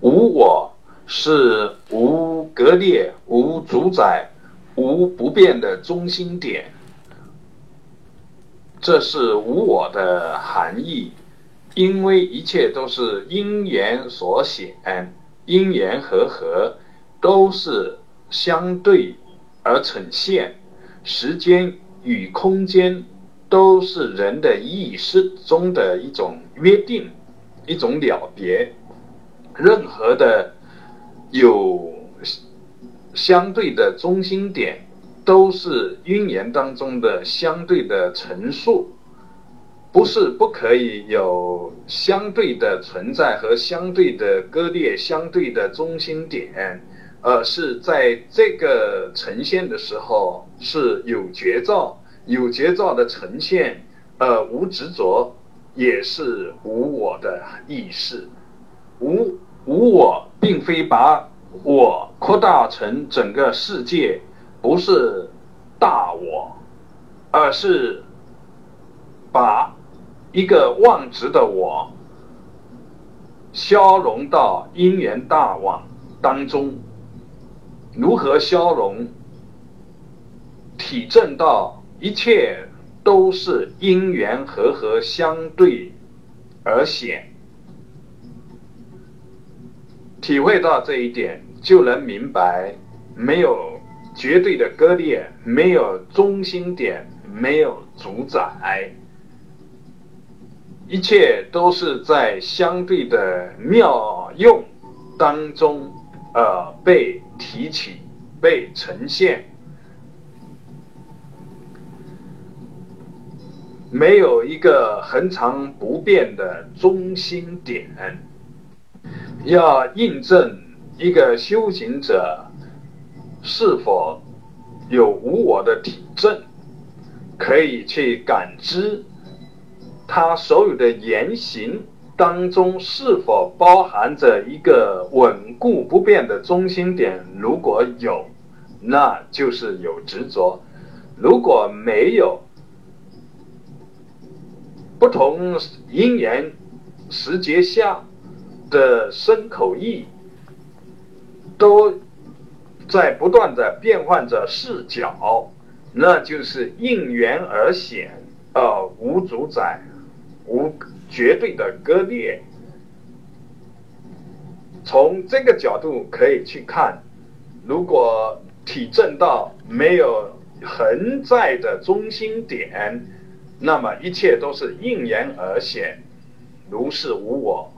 无我是无割裂、无主宰、无不变的中心点。这是无我的含义，因为一切都是因缘所显，因缘和合都是相对而呈现，时间与空间都是人的意识中的一种约定，一种了别。任何的有相对的中心点。都是因缘当中的相对的陈述，不是不可以有相对的存在和相对的割裂、相对的中心点，而是在这个呈现的时候是有觉照、有觉照的呈现，呃，无执着，也是无我的意识。无无我，并非把我扩大成整个世界。不是大我，而是把一个妄执的我消融到因缘大网当中。如何消融？体证到一切都是因缘和合相对而显，体会到这一点，就能明白没有。绝对的割裂，没有中心点，没有主宰，一切都是在相对的妙用当中，呃，被提起，被呈现，没有一个恒常不变的中心点。要印证一个修行者。是否有无我的体证，可以去感知他所有的言行当中是否包含着一个稳固不变的中心点？如果有，那就是有执着；如果没有，不同因缘时节下的身口意都。在不断的变换着视角，那就是应缘而显，呃，无主宰，无绝对的割裂。从这个角度可以去看，如果体证到没有恒在的中心点，那么一切都是应缘而显，如是无我。